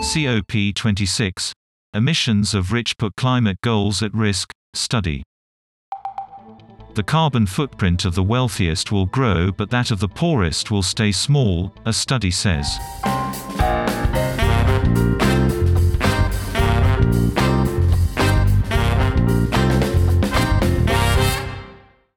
COP26 Emissions of rich put climate goals at risk, study. The carbon footprint of the wealthiest will grow but that of the poorest will stay small, a study says.